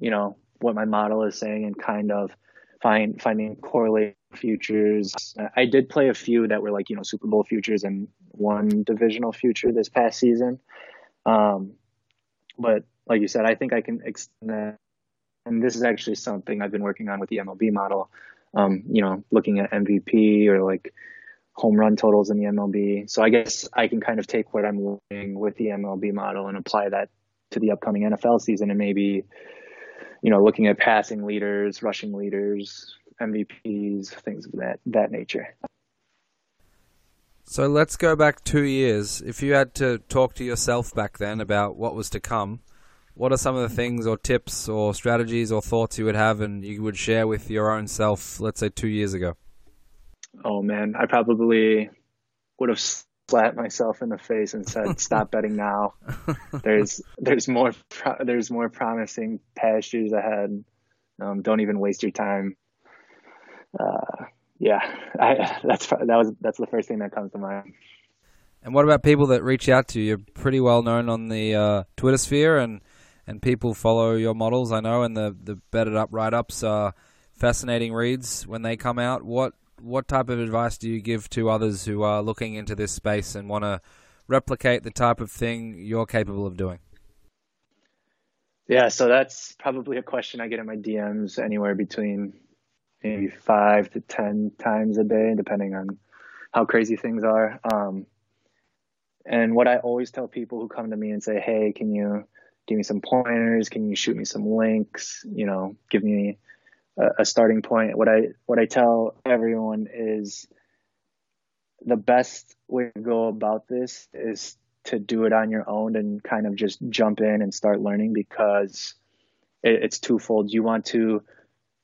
you know, what my model is saying and kind of find finding correlate futures. I did play a few that were like, you know, Super Bowl futures and one divisional future this past season. Um, but like you said, I think I can extend that and this is actually something I've been working on with the MLB model. Um, you know, looking at MVP or like home run totals in the MLB. So I guess I can kind of take what I'm learning with the MLB model and apply that to the upcoming NFL season and maybe, you know, looking at passing leaders, rushing leaders, MVPs, things of that that nature. So let's go back two years. If you had to talk to yourself back then about what was to come, what are some of the things or tips or strategies or thoughts you would have and you would share with your own self, let's say two years ago? Oh man, I probably would have slapped myself in the face and said, "Stop betting now. There's there's more pro- there's more promising pastures ahead. Um, don't even waste your time." Uh, yeah, I, that's that was that's the first thing that comes to mind. And what about people that reach out to you? You're pretty well known on the uh, Twitter sphere, and and people follow your models. I know, and the the betted up write ups are fascinating reads when they come out. What what type of advice do you give to others who are looking into this space and want to replicate the type of thing you're capable of doing? Yeah, so that's probably a question I get in my DMs anywhere between maybe five to ten times a day, depending on how crazy things are. Um, and what I always tell people who come to me and say, "Hey, can you give me some pointers? Can you shoot me some links? You know, give me a, a starting point. What I what I tell everyone is the best way to go about this is to do it on your own and kind of just jump in and start learning because it, it's twofold. You want to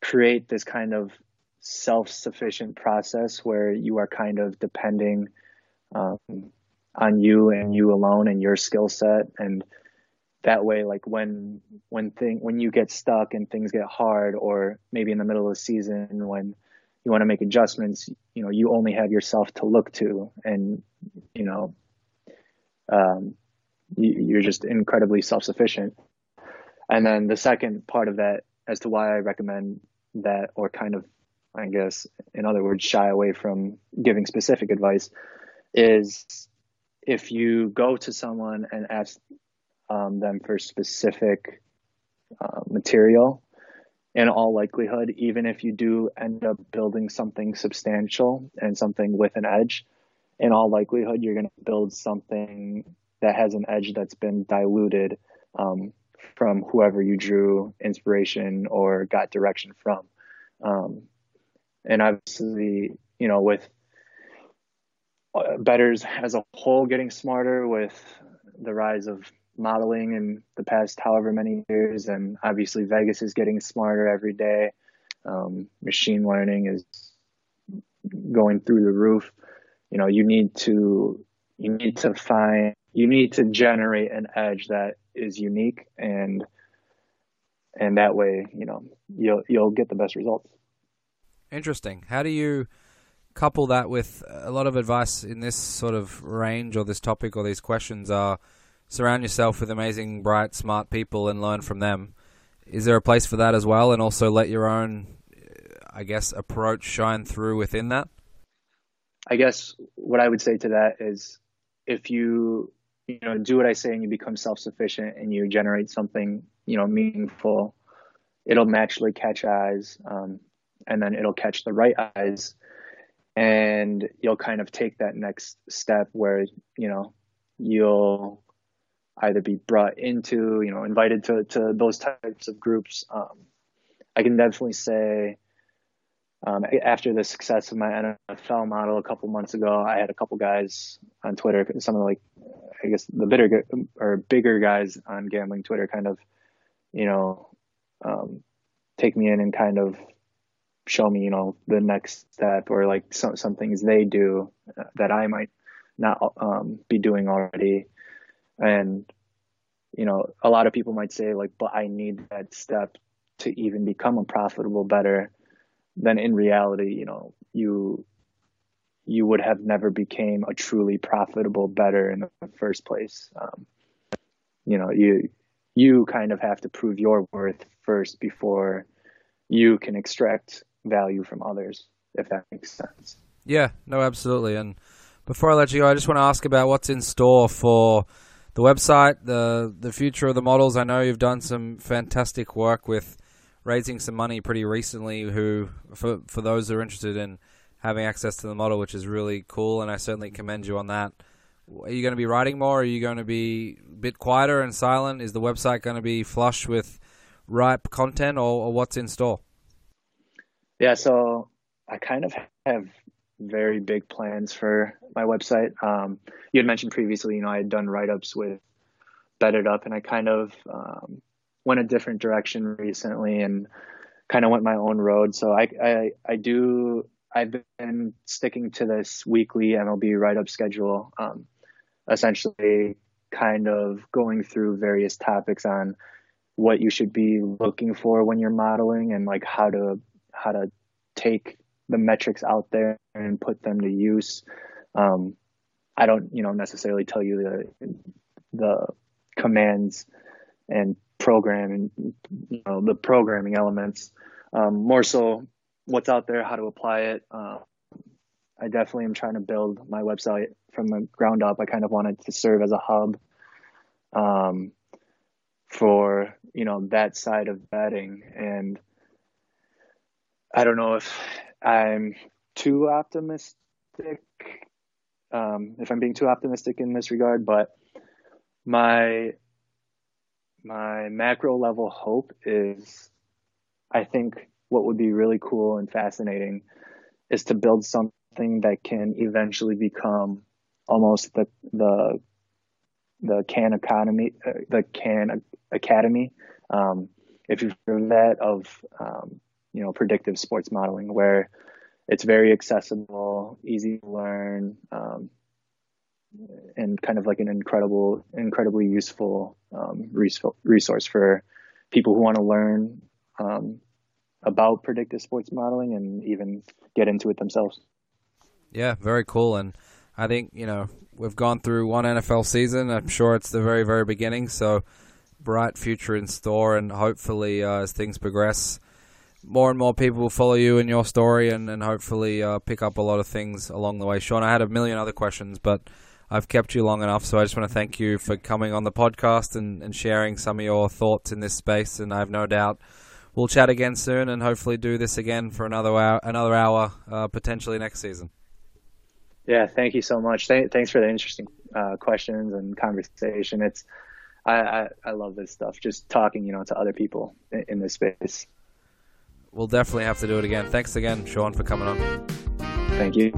create this kind of self-sufficient process where you are kind of depending um, on you and you alone and your skill set and that way like when when thing when you get stuck and things get hard or maybe in the middle of the season when you want to make adjustments you know you only have yourself to look to and you know um, you, are just incredibly self-sufficient. And then the second part of that as to why i recommend that or kind of i guess in other words shy away from giving specific advice is if you go to someone and ask um, them for specific uh, material. In all likelihood, even if you do end up building something substantial and something with an edge, in all likelihood, you're going to build something that has an edge that's been diluted um, from whoever you drew inspiration or got direction from. Um, and obviously, you know, with uh, betters as a whole getting smarter with the rise of modeling in the past however many years, and obviously Vegas is getting smarter every day. Um, machine learning is going through the roof. You know, you need to you need to find you need to generate an edge that is unique and and that way, you know, you'll you'll get the best results. Interesting. How do you couple that with a lot of advice in this sort of range or this topic or these questions are surround yourself with amazing, bright, smart people and learn from them. Is there a place for that as well, and also let your own, I guess, approach shine through within that? I guess what I would say to that is, if you you know do what I say and you become self sufficient and you generate something you know meaningful, it'll naturally catch eyes, um, and then it'll catch the right eyes, and you'll kind of take that next step where you know you'll either be brought into, you know, invited to, to those types of groups. Um, I can definitely say um, after the success of my NFL model a couple months ago, I had a couple guys on Twitter, some of the, like, I guess the bigger or bigger guys on gambling Twitter kind of, you know, um, take me in and kind of show me, you know, the next step or like some, some things they do that I might not um, be doing already and, you know, a lot of people might say like, but I need that step to even become a profitable better. Then in reality, you know, you, you would have never became a truly profitable better in the first place. Um, you know, you, you kind of have to prove your worth first before you can extract value from others, if that makes sense. Yeah, no, absolutely. And before I let you go, I just want to ask about what's in store for the website, the the future of the models. I know you've done some fantastic work with raising some money pretty recently. Who for for those who are interested in having access to the model, which is really cool, and I certainly commend you on that. Are you going to be writing more? Are you going to be a bit quieter and silent? Is the website going to be flush with ripe content, or, or what's in store? Yeah, so I kind of have very big plans for my website. Um, you had mentioned previously, you know, I had done write ups with It Up, and I kind of um, went a different direction recently and kind of went my own road. So I, I, I do, I've been sticking to this weekly MLB write up schedule, um, essentially kind of going through various topics on what you should be looking for when you're modeling and like how to, how to take the metrics out there and put them to use. Um, I don't, you know, necessarily tell you the the commands and program and you know the programming elements. Um, more so, what's out there, how to apply it. Uh, I definitely am trying to build my website from the ground up. I kind of wanted to serve as a hub um, for you know that side of betting, and I don't know if I'm too optimistic, um, if I'm being too optimistic in this regard, but my my macro level hope is I think what would be really cool and fascinating is to build something that can eventually become almost the the the Khan economy, uh, the Khan academy. Um, if you've heard that of um, you know, predictive sports modeling where it's very accessible, easy to learn, um, and kind of like an incredible, incredibly useful um, resource for people who want to learn um, about predictive sports modeling and even get into it themselves. Yeah, very cool. And I think, you know, we've gone through one NFL season. I'm sure it's the very, very beginning. So, bright future in store. And hopefully, uh, as things progress, more and more people will follow you in your story and, and hopefully uh, pick up a lot of things along the way. Sean, I had a million other questions, but I've kept you long enough, so I just want to thank you for coming on the podcast and, and sharing some of your thoughts in this space. And I have no doubt we'll chat again soon and hopefully do this again for another hour, another hour uh, potentially next season. Yeah, thank you so much. Th- thanks for the interesting uh, questions and conversation. It's I, I, I love this stuff. Just talking, you know, to other people in, in this space we'll definitely have to do it again. Thanks again, Sean, for coming on. Thank you.